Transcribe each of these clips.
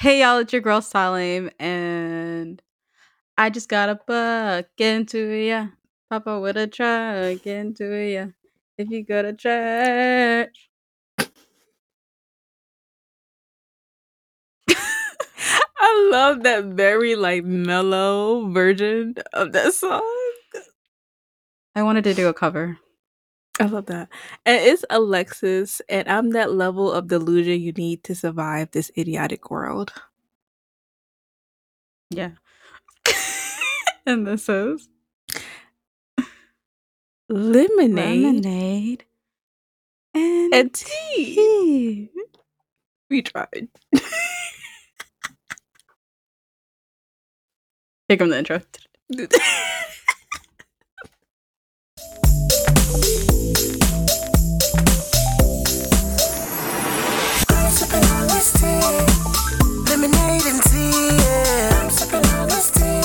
Hey y'all, it's your girl Salim, and I just got a buck into ya. Papa with a truck into ya. If you go to church. I love that very like mellow version of that song. I wanted to do a cover. I love that. And it's Alexis, and I'm that level of delusion you need to survive this idiotic world. Yeah. and this is Lemonade, lemonade and, and tea. tea. We tried. Here comes the intro. Alexis, lemonade and tea I'm sucking on this tea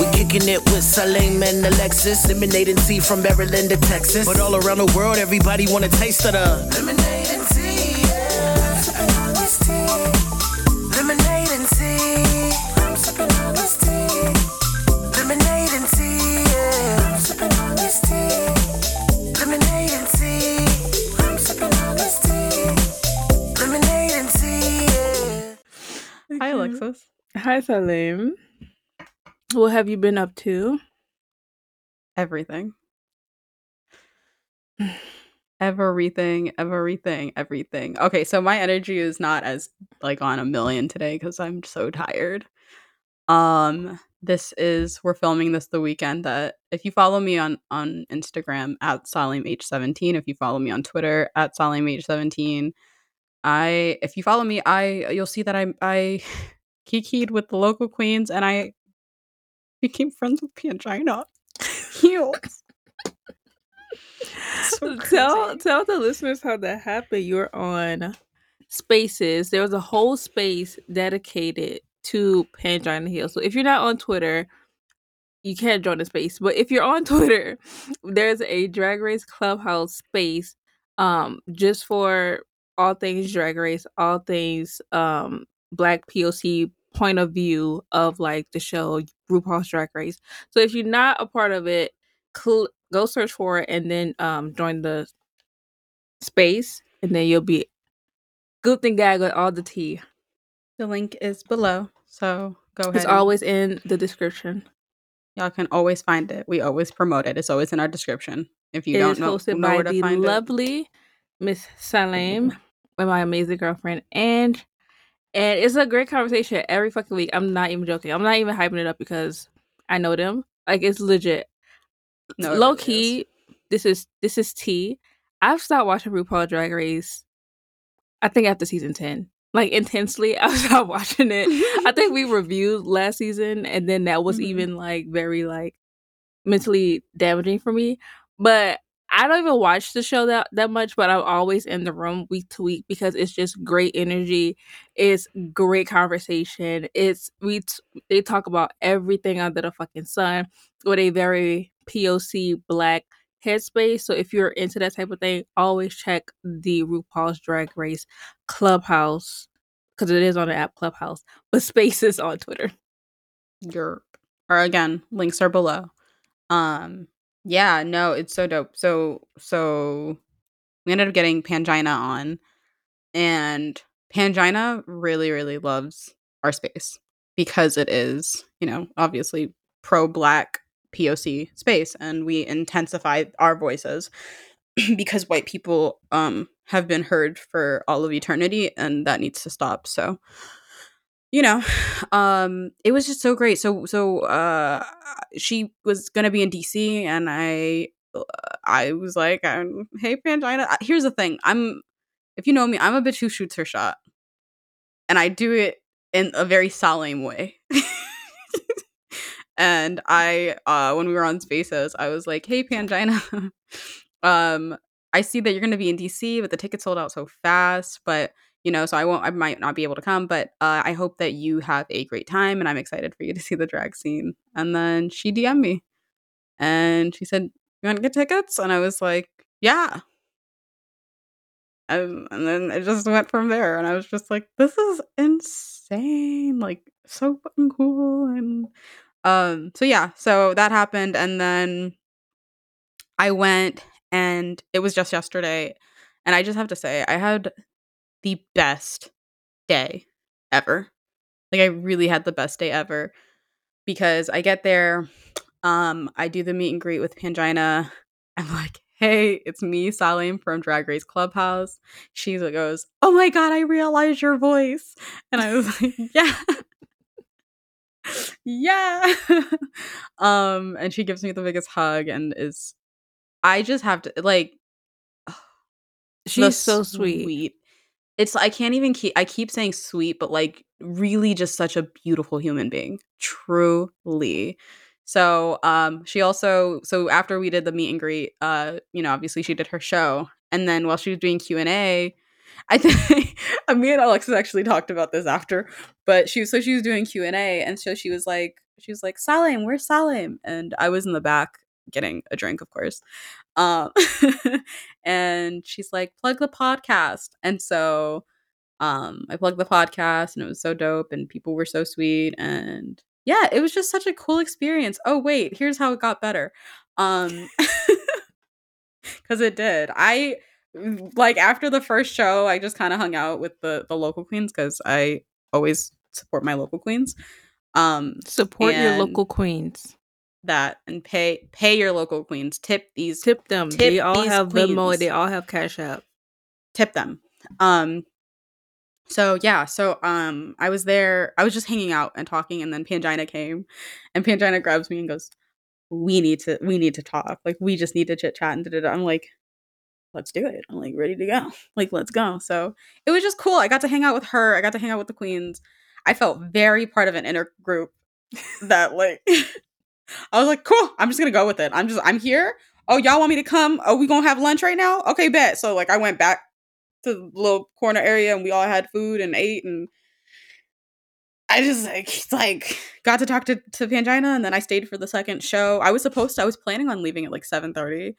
We kicking it with Salem and the Lexus Lemonade and tea from Maryland to Texas. But all around the world, everybody wanna taste of the. Lemonade Hi, Hi, Salim. What have you been up to? Everything. Everything, everything, everything. Okay, so my energy is not as like on a million today because I'm so tired. Um, this is we're filming this the weekend that if you follow me on on Instagram at SalimH17, if you follow me on Twitter at SalimH17, I if you follow me, I you'll see that I I kikied with the local queens and I became friends with Pangina. Cute. So tell tell the listeners how that happened. You were on Spaces. There was a whole space dedicated to Pangina Heals. So if you're not on Twitter, you can't join the space. But if you're on Twitter, there's a Drag Race Clubhouse space, um, just for all things Drag Race, all things um Black POC point of view of like the show RuPaul's Drag Race. So if you're not a part of it, cl- go search for it and then um join the space, and then you'll be gooped and gagged with all the tea. The link is below, so go ahead. It's and- always in the description. y'all can always find it. We always promote it. It's always in our description. If you It don't know, hosted know by where to the find lovely Miss Salim my amazing girlfriend and and it's a great conversation every fucking week. I'm not even joking. I'm not even hyping it up because I know them. Like it's legit. No, it Low really is. key, this is this is T. I've stopped watching RuPaul Drag Race. I think after season ten, like intensely, I stopped watching it. I think we reviewed last season, and then that was Mhm. even like very like mentally damaging for me. But I don't even watch the show that that much, but I'm always in the room week to week because it's just great energy. It's great conversation. It's we t- they talk about everything under the fucking sun with a very POC black headspace. So if you're into that type of thing, always check the RuPaul's Drag Race Clubhouse because it is on the app Clubhouse, but Spaces on Twitter. Yerp. Or again, links are below. Um, yeah, no, it's so dope. So, so we ended up getting Pangina on, and Pangina really, really loves our space because it is, you know, obviously pro black POC space, and we intensify our voices because white people um have been heard for all of eternity, and that needs to stop. So, you know um it was just so great. So so uh she was gonna be in dc and i uh, i was like hey pangina here's the thing i'm if you know me i'm a bitch who shoots her shot. And i do it in a very solemn way. And i uh when we were on spaces i was like hey pangina um i see that you're gonna be in dc but the tickets sold out so fast but you know so i won't i might not be able to come but uh, i hope that you have a great time and i'm excited for you to see the drag scene and then she dm'd me and she said you want to get tickets and i was like yeah and, and then it just went from there. And I was just like, this is insane. Like so fucking cool. And um, so yeah, so that happened, and then I went and it was just yesterday. And I just have to say, I had the best day ever. Like I really had the best day ever because I get there, um, I do the meet and greet with Pangina. I'm like, hey, it's me, Salim from Drag Race Clubhouse. She goes, oh my god, I realized your voice, and I was like, yeah. yeah. um, and she gives me the biggest hug and is I just have to like She's so sweet. It's I can't even keep I keep saying sweet, but like really just such a beautiful human being. Truly. So um she also so after we did the meet and greet, uh, you know, obviously she did her show. And then while she was doing Q and A, I think me and Alexis actually talked about this after, but she was so she was doing Q and A, and so she was like, she was like, Salim, where's Salim? And I was in the back getting a drink, of course. Um, and she's like, plug the podcast. And so um, I plugged the podcast and it was so dope and people were so sweet. And yeah, it was just such a cool experience. Oh, wait, here's how it got better. Um, because it did. I like after the first show, I just kind of hung out with the the local queens because I always support my local queens. Um, Support your local queens. That and pay pay your local queens. Tip these Tip them. Tip they all have Venmo. queens. They all have Cash App. tip them. Um so yeah, so um I was there, I was just hanging out and talking and then Pangina came and Pangina grabs me and goes, We need to we need to talk. Like we just need to chit chat and da-da-da." I'm like, let's do it. I'm like ready to go. Like let's go. So it was just cool. I got to hang out with her. I got to hang out with the queens. I felt very part of an inner group that like I was like, cool. I'm just gonna go with it. I'm just I'm here. Oh, y'all want me to come? Oh, we gonna have lunch right now? Okay, bet. So like I went back to the little corner area and we all had food and ate and I just like like got to talk to, to Pangina and then I stayed for the second show. I was supposed to I was planning on leaving at like 7:30.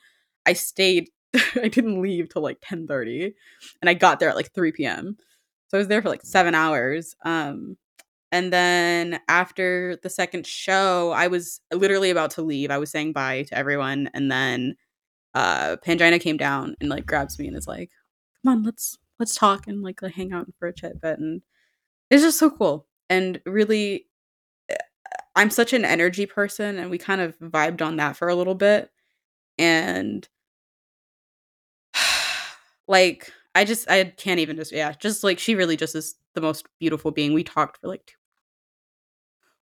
I stayed I didn't leave till like 10:30 and I got there at like 3 p.m. So I was there for like 7 hours. Um and then after the second show, I was literally about to leave. I was saying bye to everyone and then uh Pangina came down and like grabs me and is like, "Come on, let's let's talk and like, hang out for a chit bit." And it's just so cool and really eh, I'm such an energy person and we kind of vibed on that for a little bit and like I just I can't even just yeah, just like she really just is the most beautiful being. We talked for like two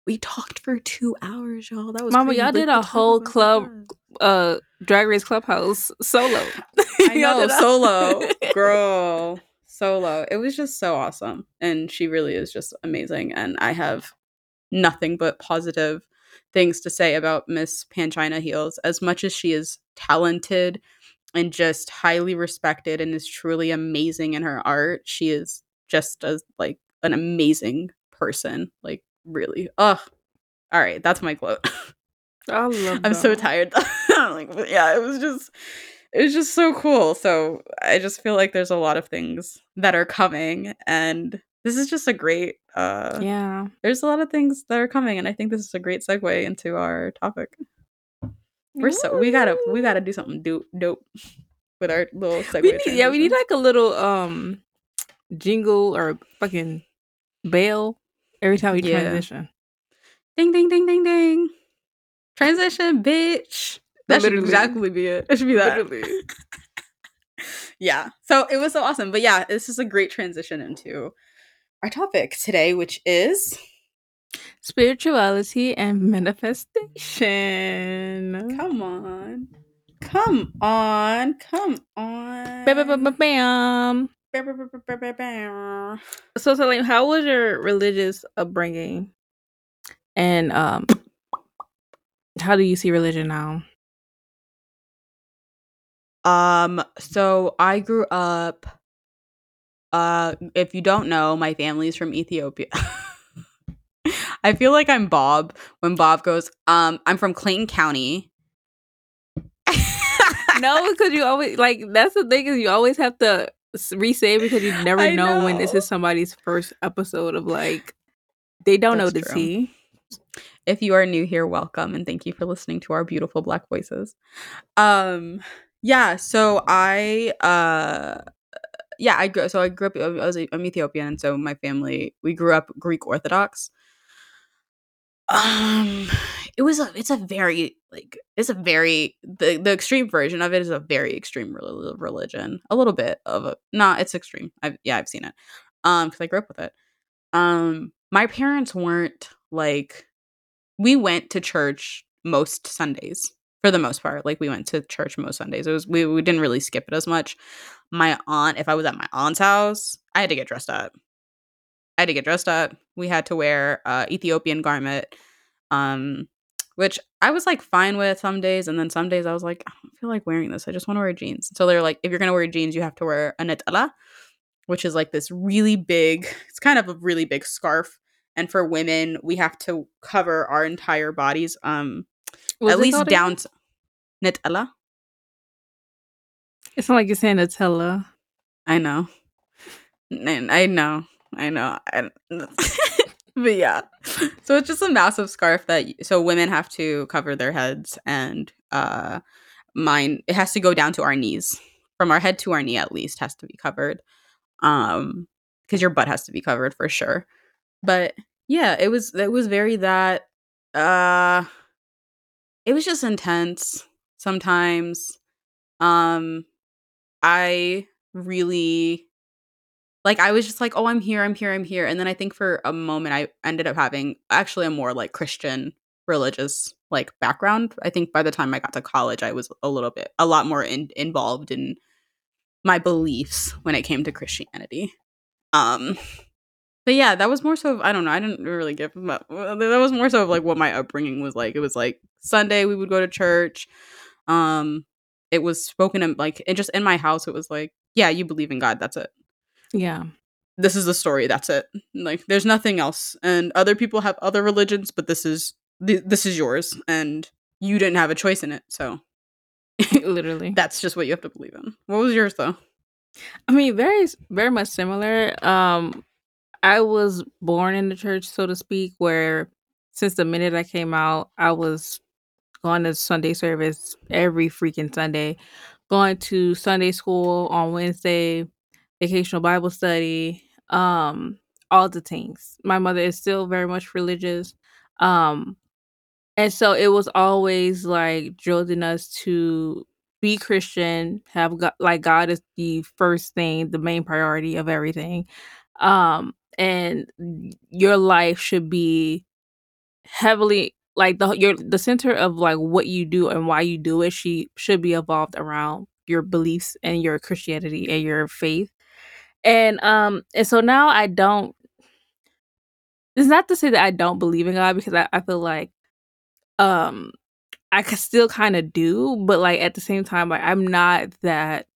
we talked for two hours, y'all. That was Mama, y'all did a whole club uh Drag Race Clubhouse solo. I Y'all know, solo, girl, solo. It was just so awesome, and she really is just amazing. And I have nothing but positive things to say about Miss Pangina Heals. As much as she is talented and just highly respected and is truly amazing in her art, she is just as like an amazing person. Like really, ugh. All right, that's my quote. I love I'm so tired. Like, yeah, it was just it was just so cool. So I just feel like there's a lot of things that are coming and this is just a great uh Yeah. there's a lot of things that are coming and I think this is a great segue into our topic. We're so we gotta we gotta do something do, dope with our little segue. We need, yeah, we need like a little um jingle or fucking bell every time we Yeah. transition. ding ding ding ding ding. Transition, bitch. That should exactly be it. It should be that. Literally. yeah. So it was so awesome. But yeah, this is a great transition into our topic today, which is Spirituality and manifestation. come on. Come on. Come on. Bam, bam, bam, bam, So, so like, how was your religious upbringing, and um, how do you see religion now? Um, so I grew up uh if you don't know, my family's from Ethiopia. I feel like I'm Bob when Bob goes, um, I'm from Clayton County. no, because you always like that's the thing is you always have to re-say because you never I know, when this is somebody's first episode of like they don't know the That's true. tea. if you are new here welcome and thank you for listening to our beautiful black voices um yeah so i uh yeah i grew so i grew up i was i'm ethiopian and so my family we grew up greek orthodox um it was a it's a very like it's a very the the extreme version of it is a very extreme religion a little bit of a nah it's extreme i've yeah i've seen it um because i grew up with it um my parents weren't like we went to church most Sundays for the most part. Like we went to church most Sundays. It was we, we didn't really skip it as much. My aunt, if I was at my aunt's house, I had to get dressed up. I had to get dressed up. We had to wear uh Ethiopian garment, um, which I was like fine with some days, and then some days I was like, I don't feel like wearing this. I just want to wear jeans. So they're like, if you're gonna wear jeans, you have to wear a netela, which is like this really big. It's kind of a really big scarf and for women we have to cover our entire bodies um What's at least down to Nutella. It's not like you're saying Nutella. I know. I know. I know. I, but yeah. So it's just a massive scarf that so women have to cover their heads and uh mine it has to go down to our knees. From our head to our knee at least has to be covered. Um cuz your butt has to be covered for sure. But yeah, it was it was very that uh it was just intense sometimes um i really like i was just like oh i'm here i'm here i'm here. And then i think for a moment i ended up having actually a more like christian religious like background. I think by the time i got to college i was a little bit a lot more in, involved in my beliefs when it came to christianity. Um but yeah that was more so of, i don't know i didn't really give mu- that was more so of like what my upbringing was like. It was like sunday we would go to church. Um it was spoken in like it just in my house it was like yeah you believe in god that's it Yeah. this is the story that's it like there's nothing else and other people have other religions but this is th- this is yours and you didn't have a choice in it so Literally. that's just what you have to believe in what was yours though I mean, very very much similar. Um I was born in the church, so to speak, where since the minute I came out, I was going to Sunday service every freaking Sunday, going to Sunday school on Wednesday, occasional Bible study, um, all the things. My mother is still very much religious. Um, and so it was always like drilled in us to be Christian, have God, like God is the first thing, the main priority of everything. Um, and your life should be heavily like the your the center of like what you do and why you do it she should be evolved around your beliefs and your Christianity and your faith. And um and so now I don't it's not to say that I don't believe in God because I, I feel like um I could still kind of do, but like at the same time, like I'm not that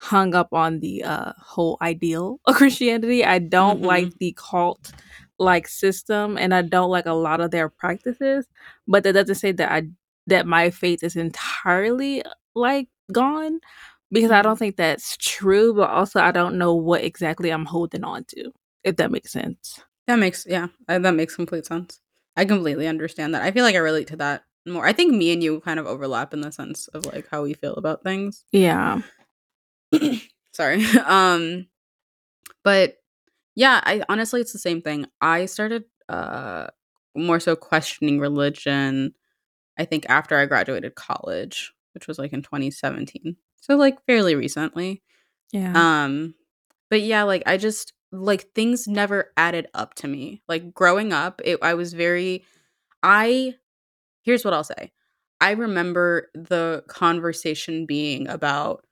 hung up on the uh whole ideal of Christianity. I don't Mhm. like the cult like system and I don't like a lot of their practices, but that doesn't say that I that my faith is entirely like gone because I don't think that's true, but also I don't know what exactly I'm holding on to, if that makes sense. that makes yeah that makes complete sense. I completely understand that. I feel like i relate to that more. I think me and you kind of overlap in the sense of like how we feel about things. Yeah. sorry. Um but yeah i honestly it's the same thing. I started uh more so questioning religion i think after i graduated college which was like in 2017 so like fairly recently. Yeah. um but yeah like i just like things never added up to me. Like growing up it, i was very i here's what i'll say. I remember the conversation being about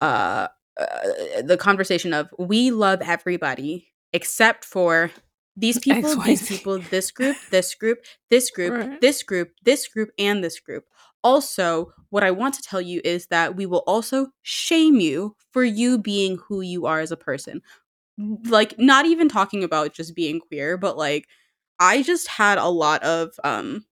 uh, uh the conversation of we love everybody except for these people these people this group this group this group Right. this group this group and this group also what i want to tell you is that we will also shame you for you being who you are as a person like not even talking about just being queer but like i just had a lot of um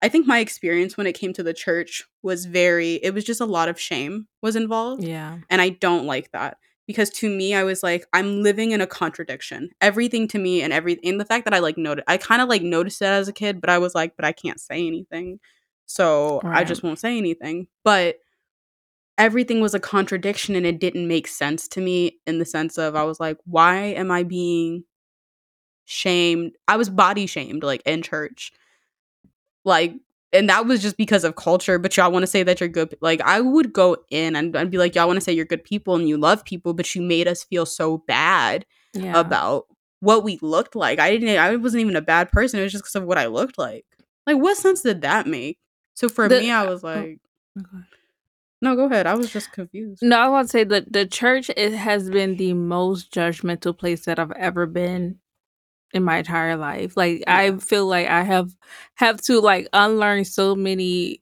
i think my experience when it came to the church was very it was just a lot of shame was involved Yeah. and I don't like that because to me I was like I'm living in a contradiction. Everything to me and every and the fact that I like noted I kind of like noticed it as a kid, but I was like, but I can't say anything. So I just won't say anything. But everything was a contradiction and it didn't make sense to me in the sense of I was like, why am I being shamed? I was body shamed like in church. Like and that was just because of culture, but y'all want to say that you're good. Like I would go in and I'd be like, y'all want to say you're good people and you love people, but you made us feel so bad Yeah. about what we looked like. I didn't I wasn't even a bad person. It was just because of what I looked like. Like what sense did that make? So for The- me, I was oh, like, Okay. no, go ahead. I was just confused. No, I want to say that the church it has been the most judgmental place that I've ever been in my entire life. Like I feel like I have have to like unlearn so many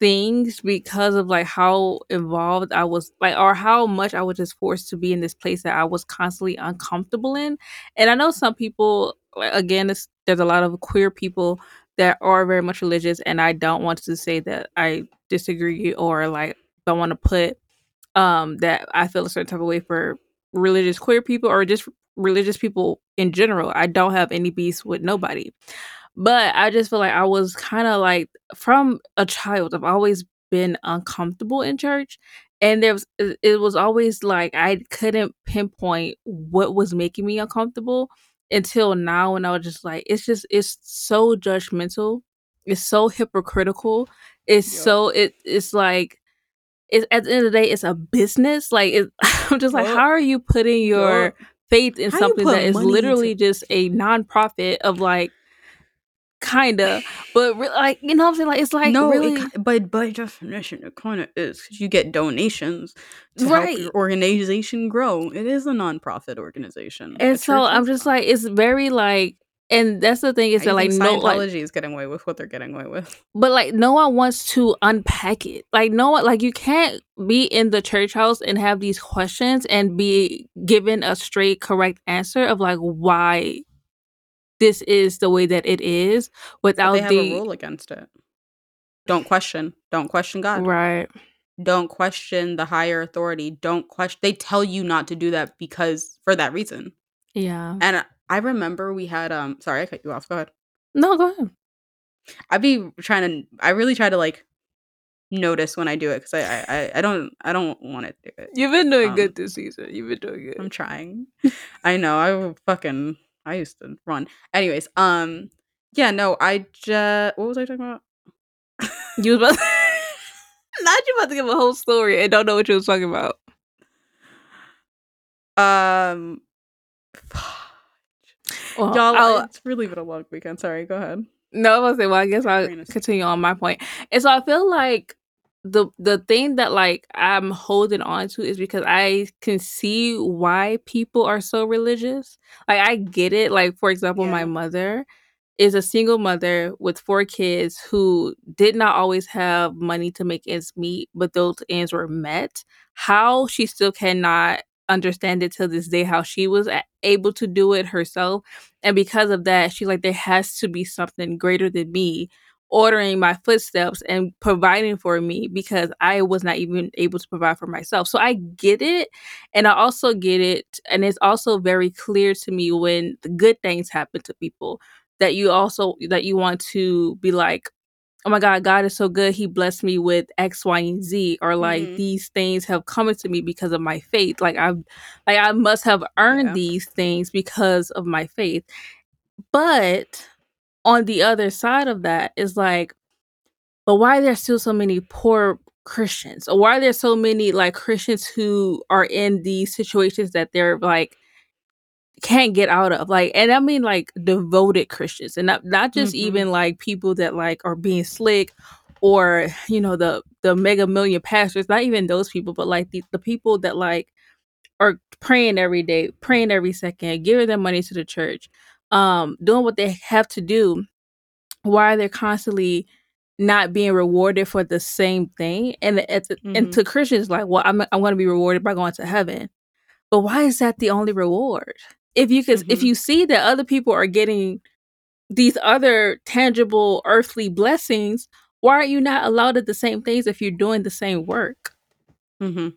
things because of like how involved I was like or how much I was just forced to be in this place that I was constantly uncomfortable in. And I know some people like, again there's a lot of queer people that are very much religious and I don't want to say that I disagree or like don't want to put um that I feel a certain type of way for religious queer people or just religious people in general. I don't have any beefs with nobody. But I just feel like I was kind of like from a child, I've always been uncomfortable in church. And there was it was always like I couldn't pinpoint what was making me uncomfortable until now and I was just like it's just it's so judgmental. It's so hypocritical. It's so it it's like it's at the end of the day it's a business. Like it, I'm just like how are you putting your faith in How something that is money into- literally just a nonprofit of like kinda but re- like you know what i'm saying like it's like no, really it, but by definition, it kind of is because you get donations to help Right. your organization grow. It is a nonprofit organization. and so i'm just not. like it's very like and that's the thing is I that like no like is getting away with what they're getting away with. but like no one wants to unpack it like no one like you can't be in the church house and have these questions and be given a straight correct answer of like why this is the way that it is But without they have the a rule against it. Don't question. Don't question God. right Don't question the higher authority. Don't question. They tell you not to do that because for that reason. yeah And I- I remember we had um. Sorry, I cut you off. Go ahead. no go ahead I'd be trying to. I really try to like notice when I do it because I, I I don't I don't want to do it. you've been doing Um, good this season you've been doing good I'm trying. I know. I fucking. I used to run. Anyways, um, yeah, no, I just. What was I talking about? You was about not you about to give a whole story and don't know what you was talking about. Um, Well, y'all, I'll- it's really been a long weekend. Sorry, go ahead. no, I was say, well, I guess I'll continue on my point. And so I feel like the the thing that like I'm holding on to is because I can see why people are so religious. Like I get it. Like for example, my mother is a single mother with four kids who did not always have money to make ends meet, but those ends were met. How she still cannot understand it till this day how she was able to do it herself and because of that she's like there has to be something greater than me ordering my footsteps and providing for me because I was not even able to provide for myself. So I get it. And I also get it. And it's also very clear to me when the good things happen to people that you also that you want to be like, oh my God, God is so good. He blessed me with X, Y, and Z. Or like Mhm. these things have come to me because of my faith. Like I've like I must have earned Yeah. these things because of my faith. But on the other side of that is like, but why are there still so many poor Christians? Or why are there so many like Christians who are in these situations that they're like can't get out of? Like, and I mean like devoted Christians and not not just Mhm. even like people that like are being slick or you know the the mega million pastors, not even those people, but like the, the people that like are praying every day, praying every second, giving their money to the church, um, doing what they have to do, why are they're constantly not being rewarded for the same thing. And it's, and Mhm. to Christians, like, well, I'm I'm going to be rewarded by going to heaven. But why is that the only reward? If you could, if Mhm. you see that other people are getting these other tangible earthly blessings, why are you not allowed at the same things if you're doing the same work? hmm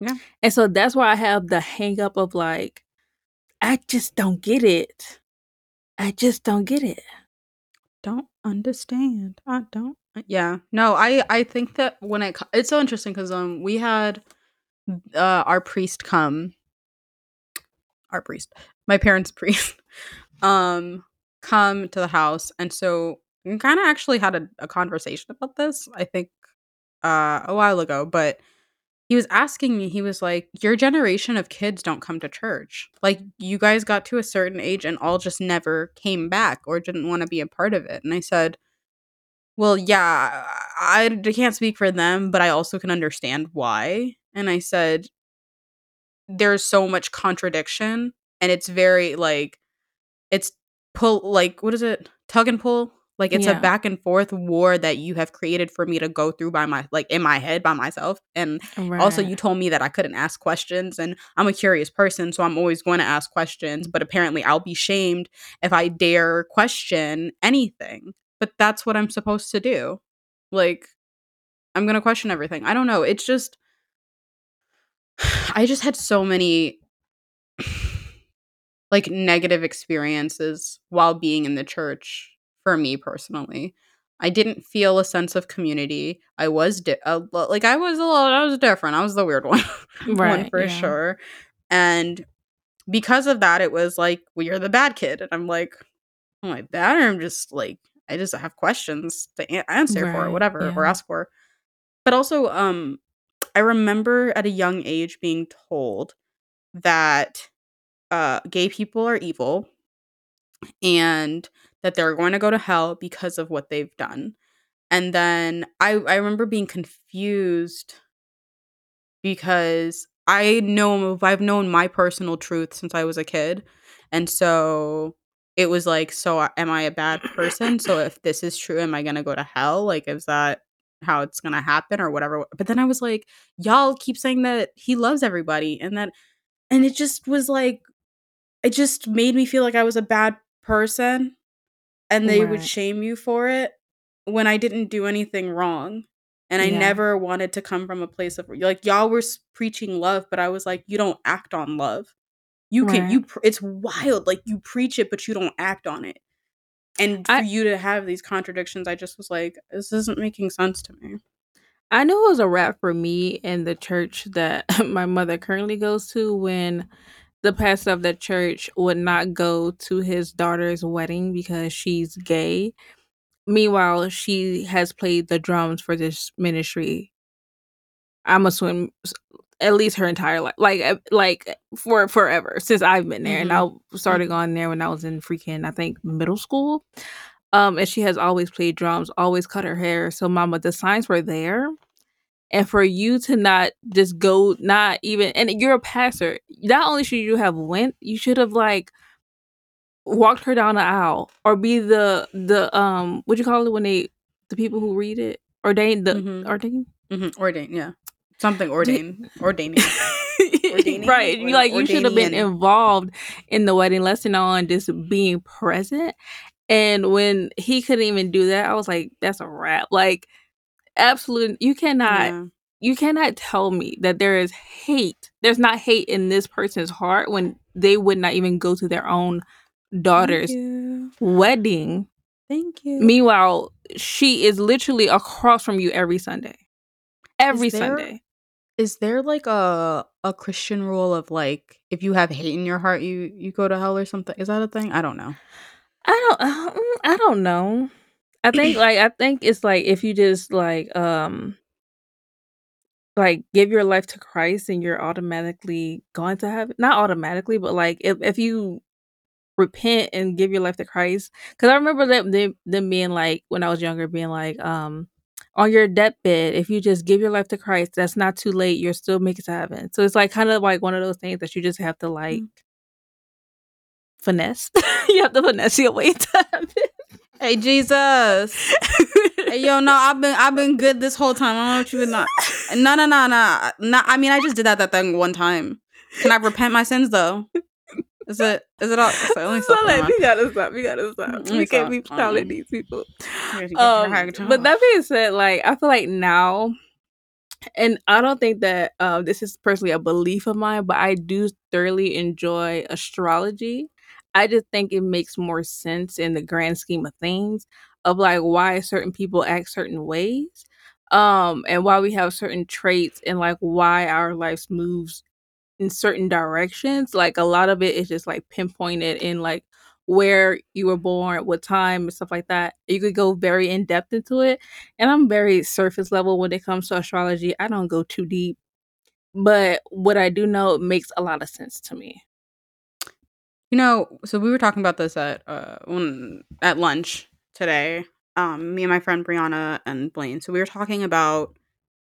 Yeah. And so that's why I have the hang up of like, I just don't get it. I just don't get it. don't understand. I don't. uh, Yeah. No, I I think that when it it's so interesting because um we had uh our priest come our priest my parents priest um come to the house and so we kind of actually had a, a conversation about this i think uh a while ago but he was asking me he was like your generation of kids don't come to church. Like you guys got to a certain age and all just never came back or didn't want to be a part of it. And i said well yeah I, can't speak for them but i also can understand why. And i said there's so much contradiction and it's very like it's pull like what is it? Tug and pull like it's Yeah. a back and forth war that you have created for me to go through by my like in my head by myself and also you told me that i couldn't ask questions and i'm a curious person so i'm always going to ask questions mm-hmm. but apparently i'll be shamed if i dare question anything but that's what i'm supposed to do. Like i'm going to question everything. I don't know it's just i just had so many like negative experiences while being in the church for me personally. I didn't feel a sense of community. I was di- a like I was a lot I was different. I was the weird one. one Right, for yeah. sure. And because of that it was like well you're the bad kid and I'm like am I bad or I'm just like I just have questions to a- answer for or Right, whatever or ask for. But also um I remember at a young age being told that uh, gay people are evil and that they're going to go to hell because of what they've done. And then I, I remember being confused because I know I've known my personal truth since I was a kid. And so it was like, so am I a bad person? So if this is true, am I going to go to hell? Like, is that how it's going to happen or whatever? But then I was like, y'all keep saying that he loves everybody and that, and it just was like, it just made me feel like I was a bad person and they would shame you for it when I didn't do anything wrong. And I Yeah. never wanted to come from a place of like y'all were preaching love, but I was like, you don't act on love. You can Right. you. Pr- it's wild. Like you preach it, but you don't act on it. And for I- you to have these contradictions, I just was like, this isn't making sense to me. I knew it was a wrap for me and the church that my mother currently goes to when the pastor of the church would not go to his daughter's wedding because she's gay. Meanwhile, she has played the drums for this ministry. I'm assuming at least her entire life, like uh, like for forever since I've been there, and I started going there when I was in freaking I think middle school. Um, and she has always played drums, always cut her hair. So, Mama, the signs were there, and for you to not just go, not even, and you're a pastor. Not only should you have went, you should have like walked her down the aisle, or be the the um, what you call it when they the people who read it ordained the Mhm. ordained. hmm Ordain, yeah, something ordain, ordaining. Ordaining? right. Or- like you should have been involved in the wedding lesson on just being present. And when he couldn't even do that, I was like, that's a wrap. Like absolute you cannot Yeah. you cannot tell me that there is hate. There's not hate in this person's heart when they would not even go to their own daughter's wedding. Thank you. Meanwhile, she is literally across from you every Sunday. Every Is there- Sunday. Is there like a a Christian rule of like if you have hate in your heart, you you go to hell or something? Is that a thing? I don't know. I don't uh, mm, I don't know. I think like I think it's like if you just like um like give your life to Christ and you're automatically going to heaven. Not automatically, but like if if you repent and give your life to Christ. Cuz I remember them them, them being like when I was younger being like um on your deathbed, if you just give your life to Christ, that's not too late. You're still making it to heaven. So it's like kind of like one of those things that you just have to like finesse. you have to finesse your way to heaven. Hey Jesus. Hey, yo, no, I've been I've been good this whole time. I don't know what you been not. No, no, no, no. No, I mean I just did that that thing one time. Can I repent my sins though? Is it is it all it's the only stuff like, we gotta stop. We gotta stop. Mm, We we can't be calling Mm. these people. Um, but that being said, like I feel like now, and I don't think that uh, this is personally a belief of mine, but I do thoroughly enjoy astrology. I just think it makes more sense in the grand scheme of things of like why certain people act certain ways, um, and why we have certain traits and like why our lives moves in certain directions. Like a lot of it is just like pinpointed in like where you were born, what time, and stuff like that. You could go very in depth into it. And I'm very surface level when it comes to astrology. I don't go too deep. But what I do know makes a lot of sense to me. You know, so we were talking about this at uh when at lunch today. Um, me and my friend Brianna and Blaine. So we were talking about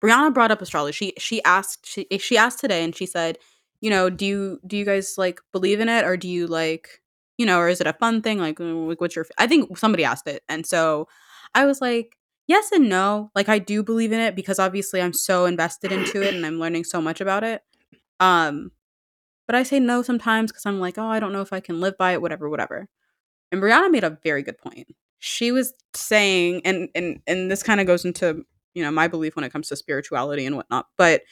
Brianna brought up astrology. She she asked she she asked today and she said, you know, do you do you guys like believe in it or do you like you know, or is it a fun thing? Like, like what's your? I think somebody asked it, and so I was like, yes and no. Like, I do believe in it because obviously I'm so invested into it and I'm learning so much about it. Um, but I say no sometimes because I'm like, oh, I don't know if I can live by it, whatever, whatever. And Brianna made a very good point. She was saying, and and and this kind of goes into you know my belief when it comes to spirituality and whatnot, but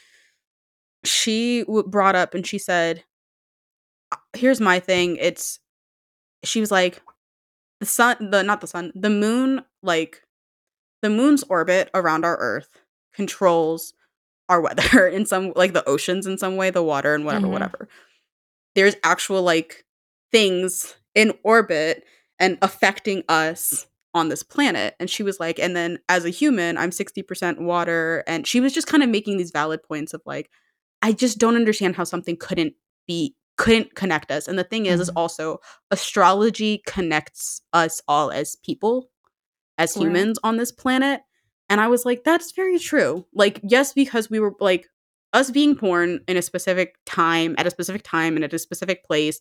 she w- brought up and she said, "Uh, here's my thing. It's she was like the sun the not the sun the moon like the moon's orbit around our earth controls our weather in some like the oceans in some way the water and whatever Mhm. whatever there's actual like things in orbit and affecting us on this planet and she was like and then as a human i'm 60% water and she was just kind of making these valid points of like i just don't understand how something couldn't be couldn't connect us and the thing is is Mhm. also astrology connects us all as people as Right. humans on this planet and i was like that's very true. Like yes because we were like us being born in a specific time at a specific time and at a specific place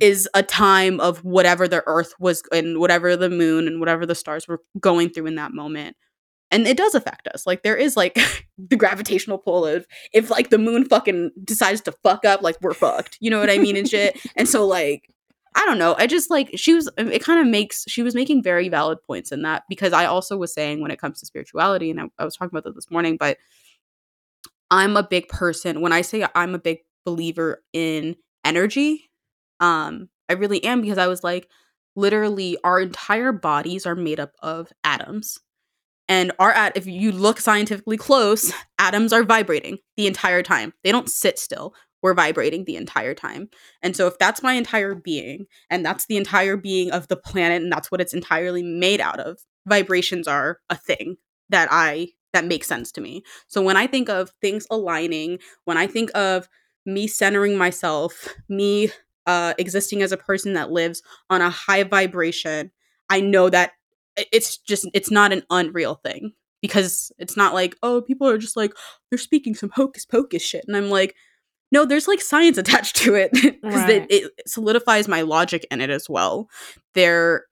is a time of whatever the earth was and whatever the moon and whatever the stars were going through in that moment and it does affect us. Like there is like the gravitational pull of if like the moon fucking decides to fuck up like we're fucked. You know what i mean and shit? And so like i don't know i just like she was it kind of makes she was making very valid points in that because i also was saying when it comes to spirituality and i, I was talking about that this morning but i'm a big person when i say i'm a big believer in energy um i really am because i was like literally our entire bodies are made up of atoms and our at if you look scientifically close atoms are vibrating the entire time they don't sit still we're vibrating the entire time. And so if that's my entire being and that's the entire being of the planet and that's what it's entirely made out of vibrations are a thing that i that makes sense to me. So when i think of things aligning when i think of me centering myself me uh existing as a person that lives on a high vibration i know that it's just it's not an unreal thing. Because it's not like oh people are just like they're speaking some hocus pocus shit and i'm like no there's like science attached to it because Right. it, it solidifies my logic in it as well. There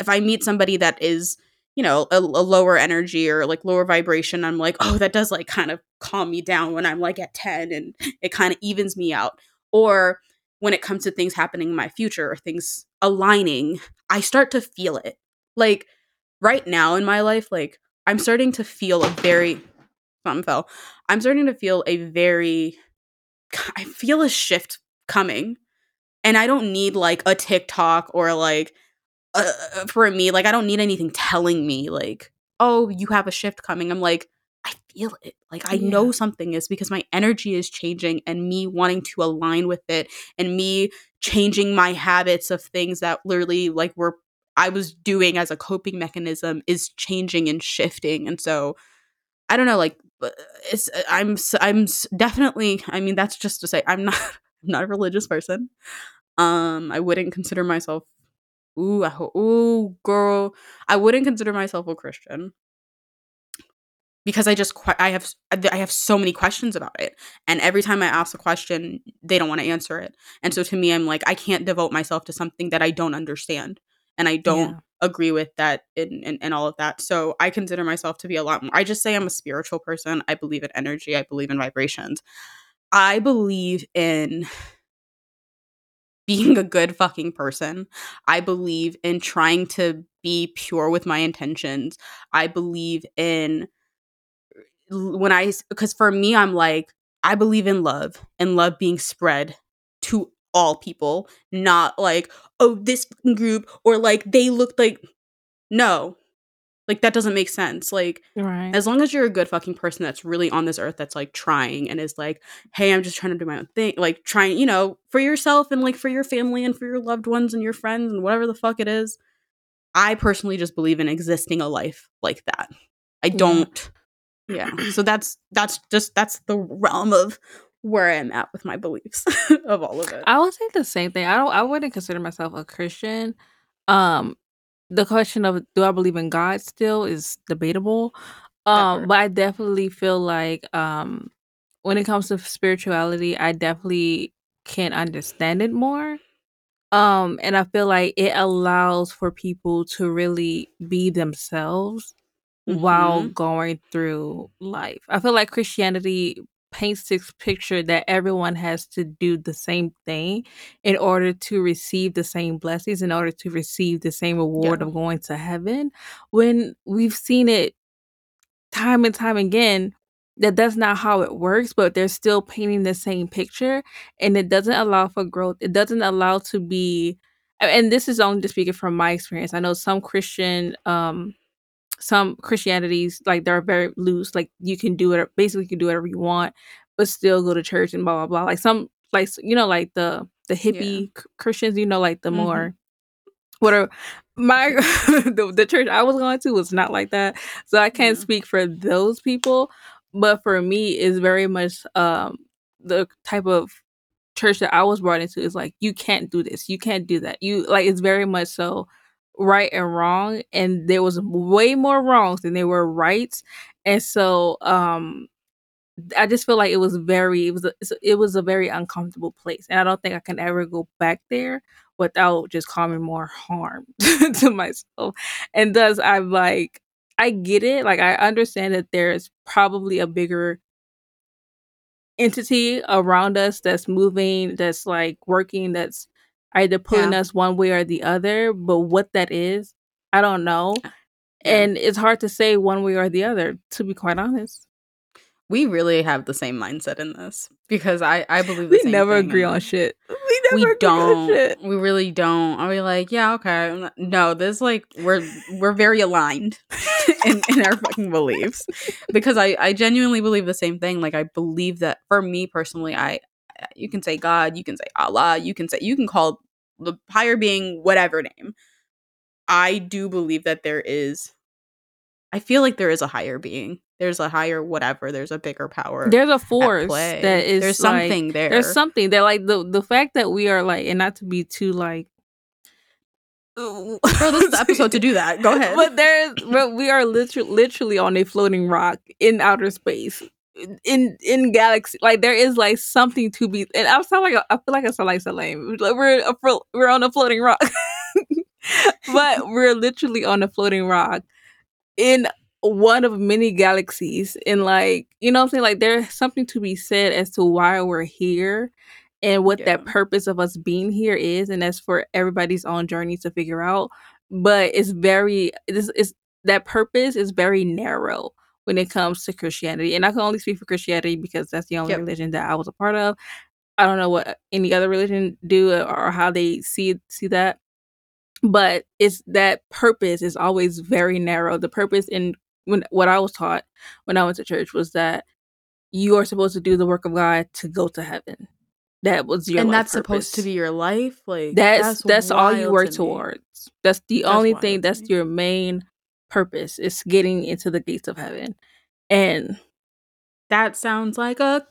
if i meet somebody that is you know a, a lower energy or like lower vibration i'm like oh that does like kind of calm me down when i'm like at 10 and it kind of evens me out. Or when it comes to things happening in my future or things aligning i start to feel it. Like right now in my life like i'm starting to feel a very something fell. I'm starting to feel a very i feel a shift coming and i don't need like a tiktok or like uh, for me like i don't need anything telling me like oh you have a shift coming i'm like i feel it like i Yeah. know something is because my energy is changing and me wanting to align with it and me changing my habits of things that literally like were i was doing as a coping mechanism is changing and shifting and so i don't know like uh, it's i'm s- i'm definitely i mean that's just to say i'm not I'm not a religious person um i wouldn't consider myself Ooh, I ho- ooh, girl. I wouldn't consider myself a Christian because I just que- I have I have so many questions about it, and every time I ask a question, they don't want to answer it, and so to me, I'm like, I can't devote myself to something that I don't understand, and I don't Yeah. Agree with that and and all of that. So I consider myself to be a lot more. I just say I'm a spiritual person. I believe in energy. I believe in vibrations. I believe in being a good fucking person. I believe in trying to be pure with my intentions. I believe in when I because for me I'm like I believe in love and love being spread to all people, not like oh this group or like they look like no. Like that doesn't make sense. Like Right. as long as you're a good fucking person that's really on this earth that's like trying and is like hey i'm just trying to do my own thing like trying you know for yourself and like for your family and for your loved ones and your friends and whatever the fuck it is i personally just believe in existing a life like that i don't yeah so that's that's just that's the realm of where i'm at with my beliefs of all of it I would say the same thing. I don't. I wouldn't consider myself a Christian. Um, the question of do I believe in God still is debatable. Um, Pepper. but I definitely feel like um, when it comes to spirituality, I definitely can understand it more. Um, and I feel like it allows for people to really be themselves while Mhm. going through life. I feel like Christianity paints this picture that everyone has to do the same thing in order to receive the same blessings, in order to receive the same reward Yeah. of going to heaven. When we've seen it time and time again that that's not how it works, but they're still painting the same picture and it doesn't allow for growth. It doesn't allow to be and this is only just speaking from my experience. I know some Christian um some Christianities like they're very loose. Like you can do it, basically you can do whatever you want, but still go to church and blah blah blah. Like some, like you know, like the the hippie Ch- Christians, you know, like the Mhm. more whatever. My the, the church I was going to was not like that, so I can't Yeah. speak for those people. But for me, it's very much um the type of church that I was brought into is like you can't do this, you can't do that. You like it's very much so right and wrong, and there was way more wrongs than there were rights, and so um I just feel like it was very it was a, it was a very uncomfortable place, and I don't think I can ever go back there without just causing more harm to myself. And thus, I'm like, I get it, like I understand that there's probably a bigger entity around us that's moving, that's like working, that's either pulling Yeah. us one way or the other. But what that is, I don't know, uh, Yeah. and it's hard to say one way or the other. To be quite honest, we really have the same mindset in this because i i believe the we never agree on shit. We never we agree on don't shit. we really don't are we like yeah okay no this like we're we're very aligned in, in our fucking beliefs because i i genuinely believe the same thing like i believe that for me personally i you can say god you can say allah you can say you can call the higher being whatever name i do believe that there is i feel like there is a higher being there's a higher whatever there's a bigger power There's a force that is there's like- something there There's something that like the the fact that we are like, and not to be too like. Bro, this is the episode to do that. Go ahead. But there's, but we are literally literally on a floating rock in outer space, in in galaxy. Like there is like something to be. And I sound like a, I feel like I sound like so lame. Like we're a, we're on a floating rock, but we're literally on a floating rock in one of many galaxies. And like you know, what I'm saying like there's something to be said as to why we're here. And what that purpose of us being here is, and that's for everybody's own journey to figure out but it's very this is that purpose is very narrow when it comes to Christianity. And I can only speak for Christianity because that's the only Yep. religion that I was a part of. I don't know what any other religion do uh, or how they see see that. But it's that purpose is always very narrow. The purpose in when what I was taught when I went to church was that you are supposed to do the work of God to go to heaven. That was your and that's supposed to be your life like that's that's, all you work to towards that's the That's only thing to that's your main purpose It's getting into the gates of heaven and that sounds like a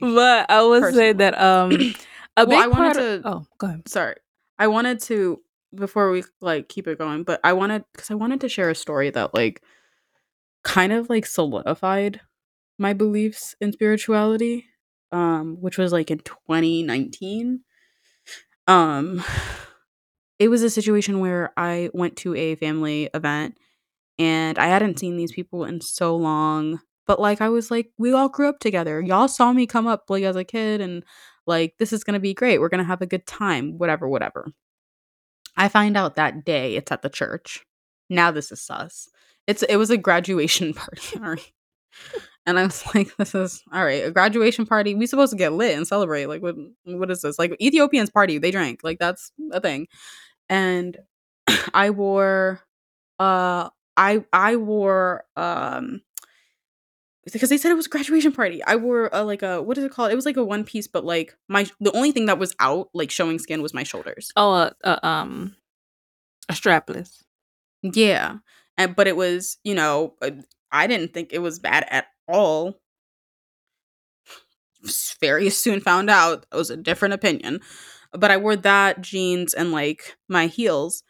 but i would say that um a Well, big I wanted part of- to- oh go ahead. sorry. I wanted to before we like keep it going but i wanted because i wanted to share a story that like kind of like solidified my beliefs in spirituality um which was like in 2019 um it was a situation where i went to a family event and i hadn't seen these people in so long but like i was like we all grew up together y'all saw me come up like as a kid and like this is gonna be great we're gonna have a good time whatever whatever i find out that day it's at the church now this is sus. It's it was a graduation party, all right. And I was like, this is all right, a graduation party. We supposed to get lit and celebrate. Like what what is this? Like Ethiopians party, they drank. Like that's a thing. And I wore uh I I wore um because they said it was a graduation party. I wore a like a what is it called? It was like a one piece, but like my the only thing that was out, like showing skin, was my shoulders. Oh, uh, uh, um, a strapless. Yeah, and but it was you know uh, I didn't think it was bad at all. Very soon found out it was a different opinion, but I wore that jeans and like my heels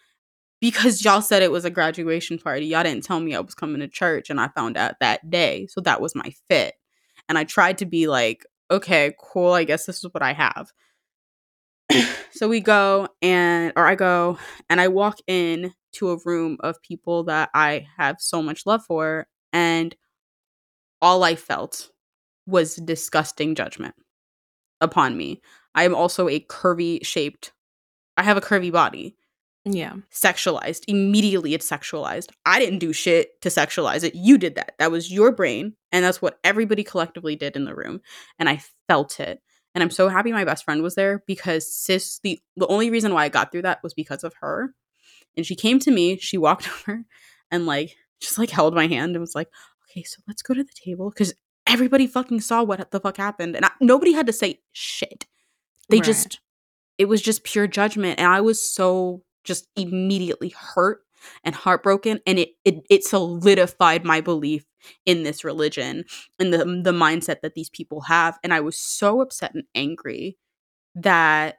because y'all said it was a graduation party. Y'all didn't tell me I was coming to church, and I found out that day, so that was my fit. And I tried to be like, okay, cool. I guess this is what I have. so we go and or I go and I walk in to a room of people that I have so much love for and all I felt was disgusting judgment upon me. I am also a curvy shaped I have a curvy body. Yeah. Sexualized. Immediately it's sexualized. I didn't do shit to sexualize it. You did that. That was your brain and that's what everybody collectively did in the room and I felt it. And I'm so happy my best friend was there because sis the the only reason why I got through that was because of her. And she came to me, she walked over and like just like held my hand and was like, "Okay, so let's go to the table cuz everybody fucking saw what the fuck happened." And I, nobody had to say shit. They Right. just it was just pure judgment and I was so just immediately hurt and heartbroken and it it, it solidified my belief in this religion and the the mindset that these people have and I was so upset and angry that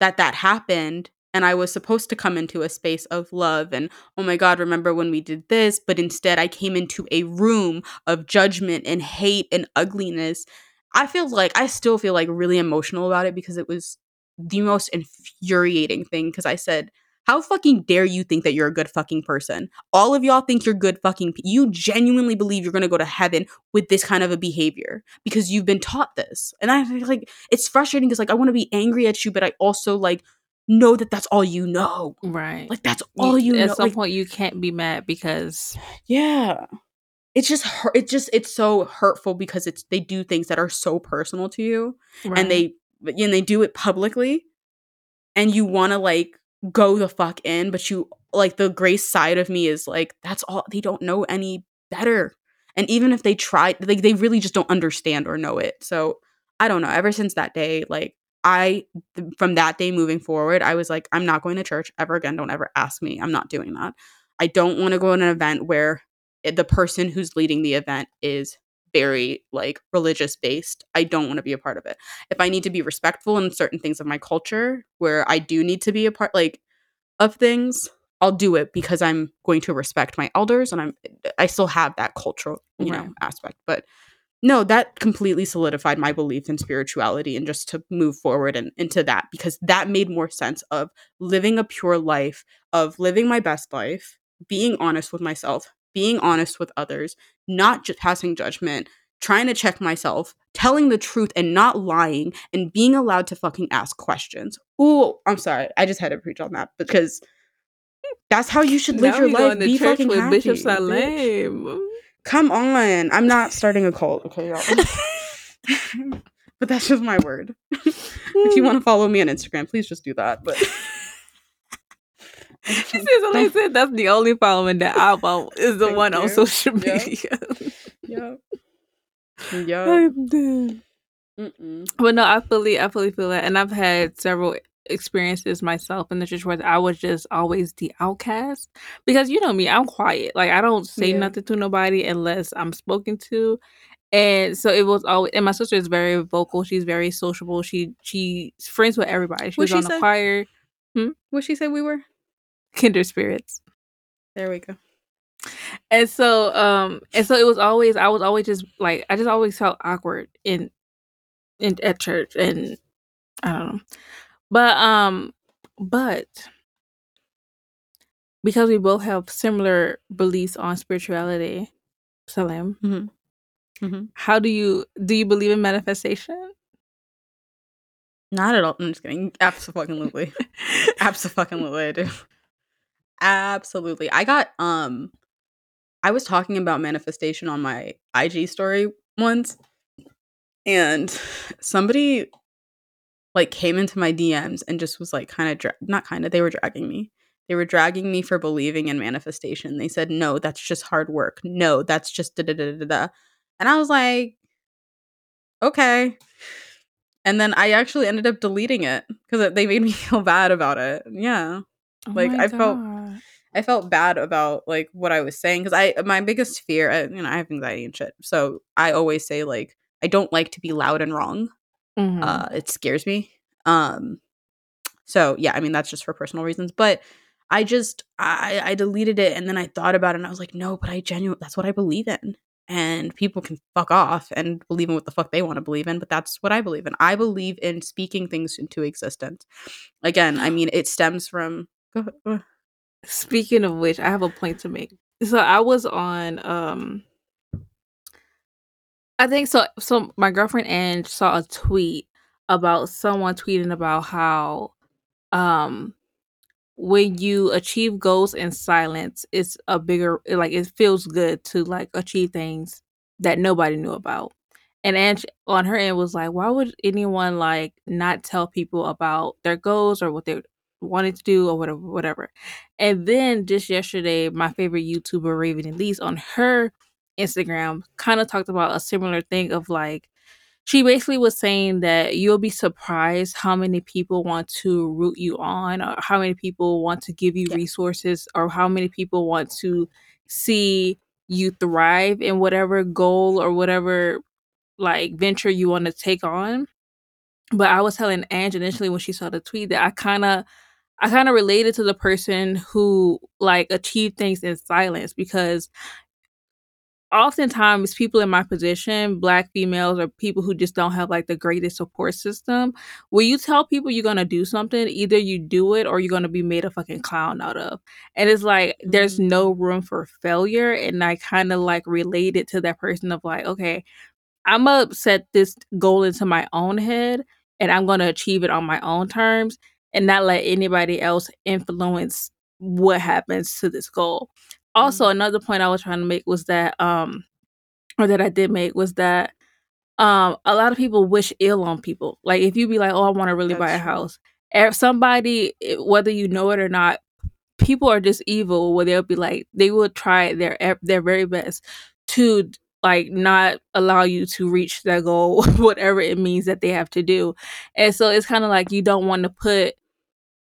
that that happened and I was supposed to come into a space of love and oh my god remember when we did this but instead I came into a room of judgment and hate and ugliness I feel like I still feel like really emotional about it because it was the most infuriating thing because I said how fucking dare you think that you're a good fucking person? All of y'all think you're good fucking pe- you genuinely believe you're going to go to heaven with this kind of a behavior because you've been taught this. And I feel like it's frustrating because like I want to be angry at you but I also like know that that's all you know. Right. Like that's all you At know. At some Like, point, you can't be mad because yeah. It's just. It just it's so hurtful because it's they do things that are so personal to you right. and they and they do it publicly and you want to like go the fuck in but you like the grace side of me is like that's all they don't know any better and even if they try like they really just don't understand or know it so i don't know ever since that day like i th- from that day moving forward i was like i'm not going to church ever again don't ever ask me i'm not doing that i don't want to go to an event where Eh, the person who's leading the event is very like religious based i don't want to be a part of it if I need to be respectful in certain things of my culture where I do need to be a part like of things, I'll do it because I'm going to respect my elders and I'm eh, I still have that cultural, you Right. know, aspect. But no, that completely solidified my belief in spirituality and just to move forward and into that because that made more sense of living a pure life, of living my best life, being honest with myself, being honest with others, not just passing judgment, trying to check myself, telling the truth and not lying, and being allowed to fucking ask questions. Ooh, I'm sorry. I just had to preach on that because that's how you should live Now your life. Be fucking with happy. Bishop. Salam. Come on. I'm not starting a cult, okay, y'all. but that's just my word. if you want to follow me on Instagram, please just do that. But She says, "Only said that's the only following that I want is the Thank one on social media." Yeah. I'm dead. But no, I fully, I fully feel that, and I've had several experiences myself in the church where I was just always the outcast because you know me, I'm quiet. Like I don't say Yeah. nothing to nobody unless I'm spoken to, and so it was always. And my sister is very vocal. She's very sociable. She she's friends with everybody. She What'd was she on the say? choir, hmm? What she said we were? Kinder Spirits. There we go. And so, um, and so it was always I was always just like I just always felt awkward in in at church, and I don't know, but um, but because we both have similar beliefs on spirituality, Salim, Mm-hmm. Mm-hmm. how do you do you believe in manifestation? Not at all. I'm just kidding. Absolutely. Absolutely, I do. Absolutely. I got um I was talking about manifestation on my IG story once and somebody like came into my DMs and just was like kind of dra- not kind of they were dragging me. They were dragging me for believing in manifestation. They said, "No, that's just hard work. No, that's just da da da da da." And I was like, "Okay." And then I actually ended up deleting it because they made me feel bad about it. Yeah. Oh Like, I felt-. I felt bad about like what I was saying because I my biggest fear, I, you know, I have anxiety and shit. So I always say like I don't like to be loud and wrong. Mhm. Uh, it scares me. Um, so yeah, I mean that's just for personal reasons. But I just I I deleted it and then I thought about it and I was like, no, but I genuinely that's what I believe in. And people can fuck off and believe in what the fuck they want to believe in, but that's what I believe in. I believe in speaking things into existence. Again, I mean, it stems from. Speaking of which, I have a point to make. So I was on um I think so so my girlfriend Ange saw a tweet about someone tweeting about how um when you achieve goals in silence, it's a bigger like it feels good to like achieve things that nobody knew about. And Ange on her end was like, why would anyone like not tell people about their goals or what they wanted to do or whatever, whatever. And then just yesterday, my favorite YouTuber Raven Elyse on her Instagram kind of talked about a similar thing of like she basically was saying that you'll be surprised how many people want to root you on or how many people want to give you Yeah. resources or how many people want to see you thrive in whatever goal or whatever like venture you want to take on. But I was telling Ange initially when she saw the tweet that I kind of I kind of related to the person who like achieved things in silence because oftentimes people in my position, black females or people who just don't have like the greatest support system, when you tell people you're gonna do something, either you do it or you're gonna be made a fucking clown out of. And it's like there's mm. no room for failure. And I kind of like related to that person of like, okay, I'm gonna set this goal into my own head and I'm gonna achieve it on my own terms and not let anybody else influence what happens to this goal. Also, another point I was trying to make was that um or that I did make was that um a lot of people wish ill on people. Like if you be like, "Oh, I want to really buy a house." If somebody eh, whether you know it or not, people are just evil where they'll be like they will try their their very best to like not allow you to reach that goal whatever it means that they have to do. And so it's kind of like you don't want to put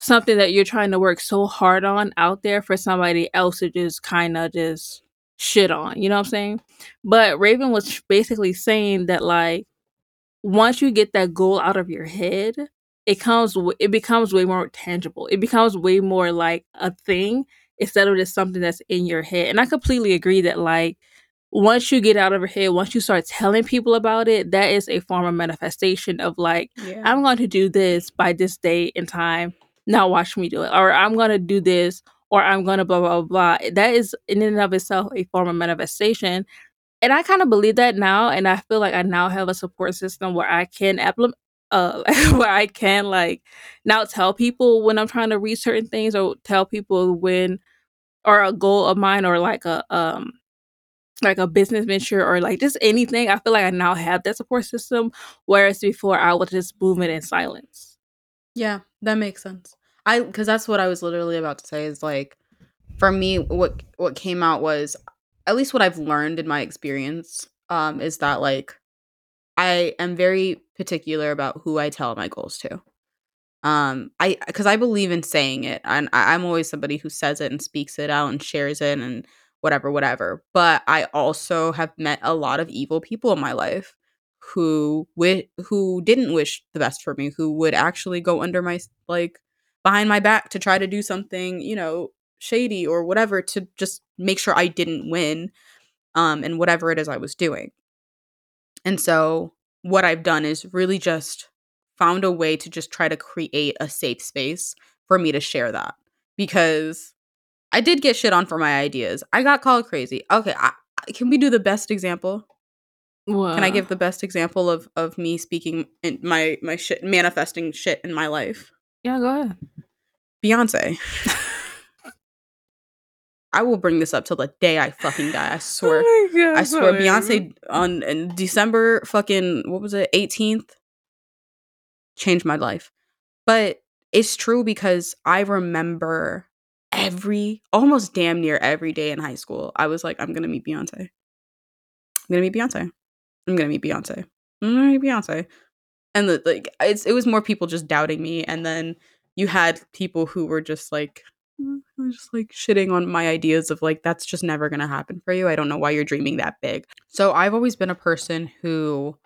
something that you're trying to work so hard on out there for somebody else to just kind of just shit on you know what i'm saying? But raven was basically saying that like once you get that goal out of your head it comes it becomes way more tangible. It becomes way more like a thing instead of just something that's in your head. And i completely agree that like once you get out of your head once you start telling people about it that is a form of manifestation of like Yeah. i'm going to do this by this date and time. Now watch me do it. Or i'm going to do this or i'm going to blah blah blah. That is in and of itself a form of manifestation. And I kind of believe that now, and I feel like I now have a support system where I can implement, uh, where I can like now tell people when I'm trying to read certain things, or tell people when, or a goal of mine, or like a um, like a business venture, or like just anything. I feel like I now have that support system, whereas before I was just moving in silence. Yeah, that makes sense. I because that's what I was literally about to say is like for me what what came out was at least what I've learned in my experience um is that like I am very particular about who I tell my goals to. Um I cuz I believe in saying it and I, I'm always somebody who says it and speaks it out and shares it and whatever whatever. But I also have met a lot of evil people in my life who wi- who didn't wish the best for me, who would actually go under my like behind my back to try to do something, you know, shady or whatever to just make sure I didn't win um and whatever it is I was doing. And so what I've done is really just found a way to just try to create a safe space for me to share that because I did get shit on for my ideas. I got called crazy. Okay, I, can we do the best example? Can I give the best example of of me speaking in my my shit manifesting shit in my life? Yeah, go ahead. Beyonce. I will bring this up till the day I fucking die. I oh swear. Oh God, I swear, sorry. Beyonce on in December fucking what was it, 18th, changed my life. But it's true because I remember every almost damn near every day in high school. I was like, I'm gonna meet Beyonce. I'm gonna meet Beyonce. I'm gonna meet Beyonce. I'm gonna meet Beyonce. And the, like it's it was more people just doubting me, and then you had people who were just like just like shitting on my ideas of like that's just never gonna happen for you. I don't know why you're dreaming that big. So I've always been a person who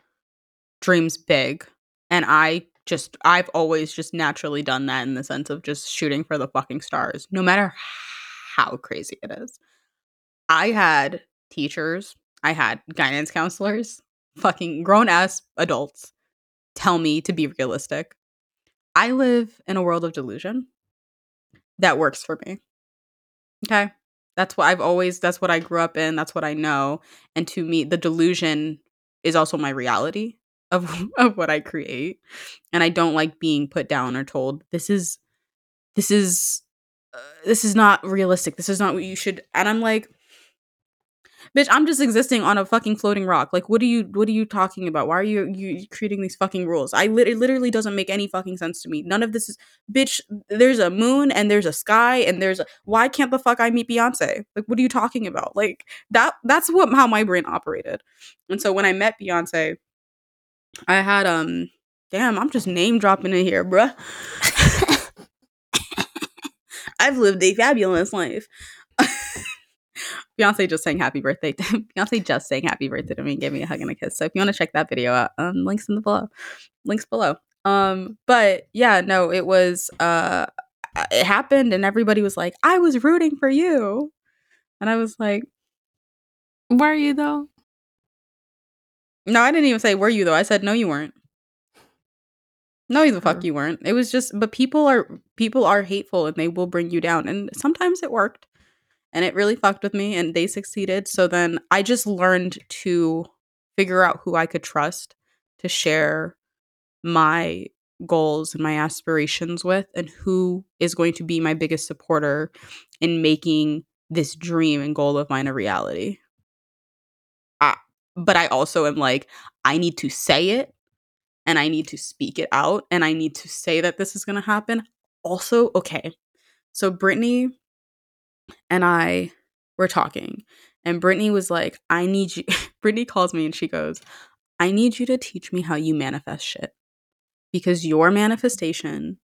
dreams big, and I just I've always just naturally done that in the sense of just shooting for the fucking stars, no matter how crazy it is. I had teachers, I had guidance counselors, fucking grown ass adults tell me to be realistic. I live in a world of delusion that works for me. Okay? That's what I've always that's what I grew up in, that's what I know. And to me the delusion is also my reality of of what I create. And I don't like being put down or told this is this is uh, this is not realistic. This is not what you should and I'm like bitch i'm just existing on a fucking floating rock. Like what are you what are you talking about? Why are you you creating these fucking rules? I it literally doesn't make any fucking sense to me. None of this is bitch there's a moon and there's a sky and there's a why can't the fuck i meet beyonce? Like what are you talking about? Like that that's what how my brain operated. And so when i met beyonce i had um damn i'm just name dropping in here bruh i've lived a fabulous life Beyonce just saying happy birthday. To, Beyonce just saying happy birthday to me and gave me a hug and a kiss. So if you want to check that video out, um, links in the below, links below. Um, but yeah, no, it was uh, it happened, and everybody was like, "I was rooting for you," and I was like, Were you though? "No, I didn't even say were you though. I said no, you weren't. No, you the fuck mm. you weren't. It was just, but people are people are hateful and they will bring you down, and sometimes it worked." and it really fucked with me and they succeeded so then i just learned to figure out who i could trust to share my goals and my aspirations with and who is going to be my biggest supporter in making this dream and goal of mine a reality but i also am like i need to say it and i need to speak it out and i need to say that this is going to happen also okay so brittany and I were talking, and Brittany was like, I need you. Brittany calls me and she goes, I need you to teach me how you manifest shit. Because your manifestation,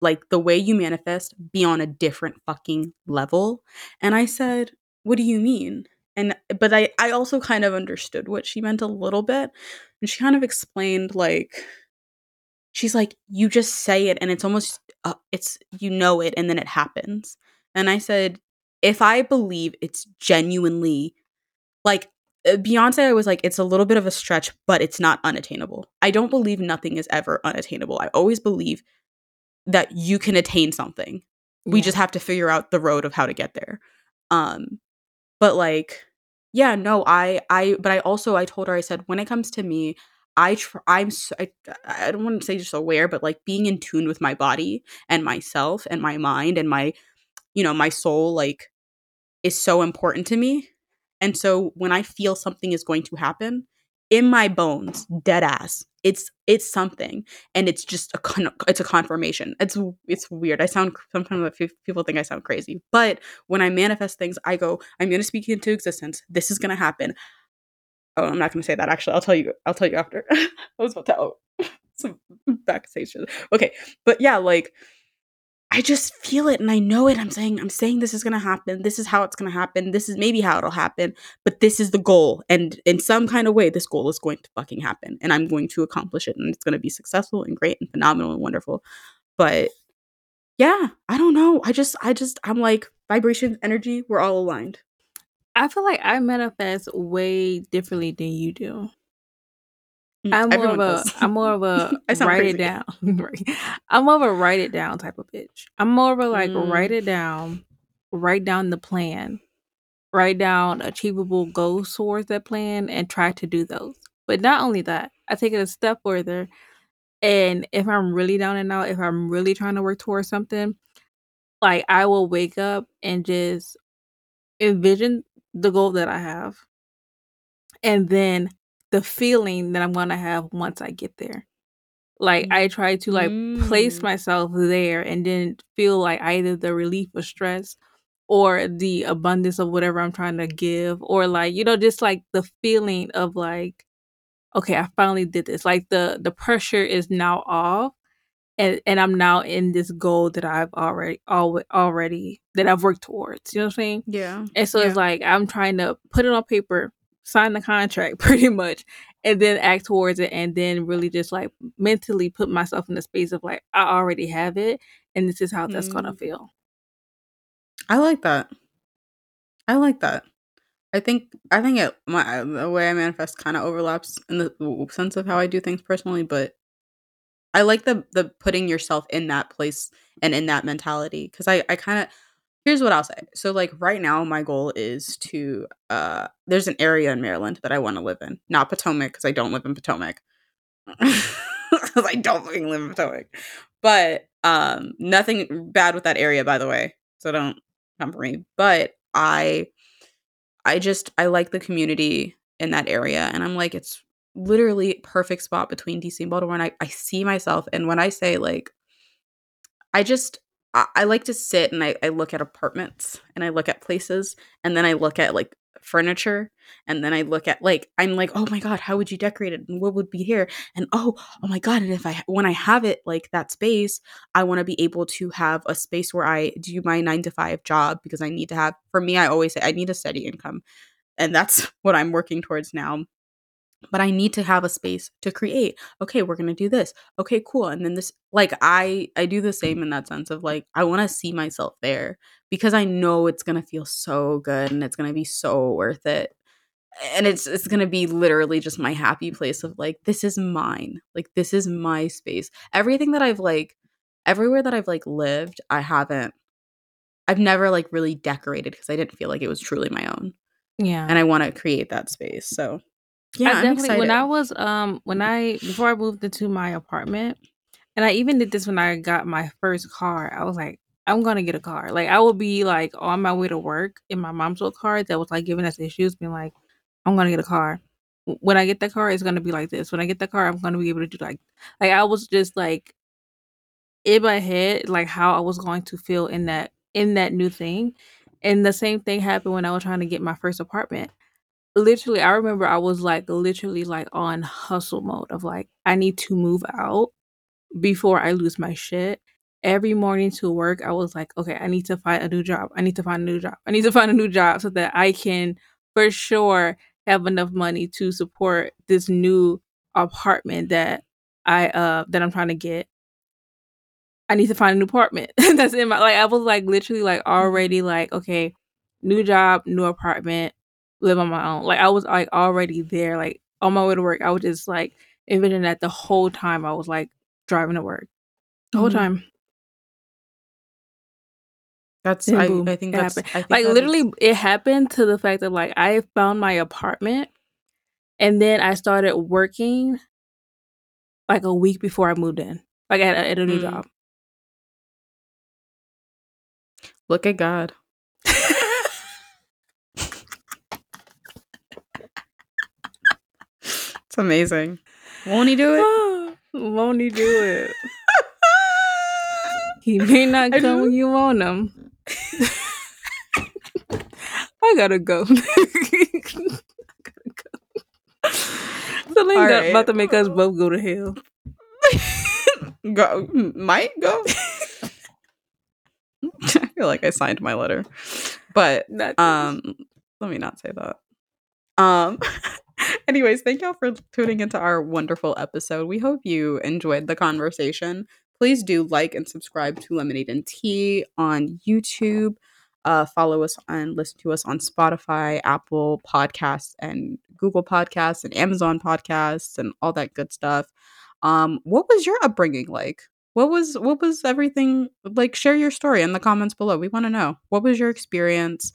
like the way you manifest, be on a different fucking level. And I said, What do you mean? And but I, I also kind of understood what she meant a little bit. And she kind of explained like she's like, you just say it and it's almost uh, it's you know it and then it happens. And I said, if I believe it's genuinely like uh, Beyonce, I was like, it's a little bit of a stretch, but it's not unattainable. I don't believe nothing is ever unattainable. I always believe that you can attain something. We Yeah. just have to figure out the road of how to get there. Um, but like, yeah, no, I, I, but I also, I told her, I said, when it comes to me, I, tr- I'm, so, I, I don't want to say just aware, but like being in tune with my body and myself and my mind and my, you know, my soul, like, is so important to me. And so when I feel something is going to happen in my bones, dead ass, it's it's something, and it's just a con- it's a confirmation. It's it's weird. I sound sometimes people think I sound crazy, but when I manifest things, I go, I'm going to speak into existence. This is going to happen. Oh, I'm not going to say that. Actually, I'll tell you. I'll tell you after. I was about to out oh, some backstage. Okay, but yeah, like I just feel it and I know it. I'm saying, I'm saying this is gonna happen. This is how it's gonna happen. This is maybe how it'll happen, but this is the goal. And in some kind of way, this goal is going to fucking happen. And I'm going to accomplish it. And it's gonna be successful and great and phenomenal and wonderful. But yeah, I don't know. I just, I just, I'm like, vibration, energy, we're all aligned. I feel like I manifest way differently than you do. Mm, I'm more of a. I'm more of a write crazy. it down. I'm more of a write it down type of bitch. I'm more of a like Mm. write it down, write down the plan, write down achievable goals towards that plan, and try to do those. But not only that, I take it a step further. And if I'm really down and out, if I'm really trying to work towards something, like I will wake up and just envision the goal that I have and then the feeling that I'm going to have once I get there. Like I try to like place Mm. myself there and then feel like either the relief of stress or the abundance of whatever I'm trying to give or like you know just like the feeling of like okay, I finally did this. Like the the pressure is now off and and I'm now in this goal that I've already always already that I've worked towards. You know what I'm saying? Yeah. And so it's like I'm trying to put it on paper, sign the contract pretty much, and then act towards it and then really just like mentally put myself in the space of like I already have it and this is how that's gonna Mm. feel. I like that. I like that. I think I think it my the way I manifest kind of overlaps in the sense of how I do things personally, but I like the the putting yourself in that place and in that mentality because I I kind of here's what I'll say. So like right now, my goal is to uh there's an area in Maryland that I want to live in, not Potomac because I don't live in Potomac. I don't fucking live in Potomac, but um nothing bad with that area by the way. So don't come for me. But I I just I like the community in that area and I'm like it's literally perfect spot between DC and Baltimore and I, I see myself and when I say like I just I, I like to sit and I, I look at apartments and I look at places and then I look at like furniture and then I look at like I'm like oh my god how would you decorate it and what would be here? And oh oh my god and if I when I have it like that space I want to be able to have a space where I do my 9 to 5 job because I need to have for me I always say I need a steady income. And that's what I'm working towards now but I need to have a space to create. Okay, we're going to do this. Okay, cool. And then this like I I do the same in that sense of like I want to see myself there because I know it's going to feel so good and it's going to be so worth it. And it's it's going to be literally just my happy place of like this is mine. Like this is my space. Everything that I've like everywhere that I've like lived, I haven't I've never like really decorated because I didn't feel like it was truly my own. Yeah. And I want to create that space. So yeah, I definitely when I was um when I before I moved into my apartment, and I even did this when I got my first car. I was like, I'm gonna get a car. Like I would be like on my way to work in my mom's old car that was like giving us issues, being like, I'm gonna get a car. When I get the car, it's gonna be like this. When I get the car, I'm gonna be able to do like like I was just like in my head like how I was going to feel in that in that new thing. And the same thing happened when I was trying to get my first apartment literally i remember i was like literally like on hustle mode of like i need to move out before i lose my shit. Every morning to work i was like okay i need to find a new job. I need to find a new job. I need to find a new job so that i can for sure have enough money to support this new apartment that i uh that i'm trying to get. I need to find a new apartment. That's in my like i was like literally like already like okay new job new apartment live on my own. Like I was like already there, like on my way to work. I was just like envisioning that the whole time I was like driving to work. The whole Mhm. time. That's I, boom, I think that's happened. I think Like that literally is- it happened to the fact that like I found my apartment and then I started working like a week before I moved in. Like at, a- at a new Mm. job. look at God. It's amazing. Won't he do it? Won't he do it? He may not come when you want him. I gotta go. I gotta go. Right. about to make us both go to hell. go might go. I feel like I signed my letter, but um, let me not say that. Um. Anyways, thank y'all for tuning into our wonderful episode. We hope you enjoyed the conversation. Please do like and subscribe to Lemonade and Tea on YouTube. Uh, follow us and listen to us on Spotify, Apple Podcasts, and Google Podcasts, and Amazon Podcasts, and all that good stuff. Um, what was your upbringing like? What was what was everything like? Share your story in the comments below. We want to know what was your experience.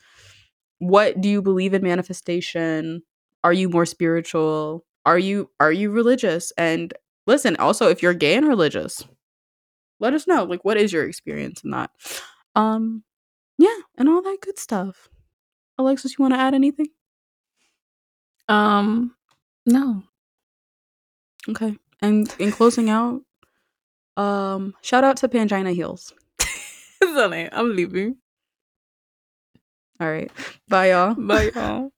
What do you believe in manifestation? are you more spiritual? Are you are you religious? And listen, also if you're gay and religious, let us know. Like what is your experience in that? Um yeah, and all that good stuff. Alexis, you want to add anything? Um no. Okay. And in closing out, um shout out to Pangina Heals. I'm leaving. All right. Bye, y'all. Bye, y'all.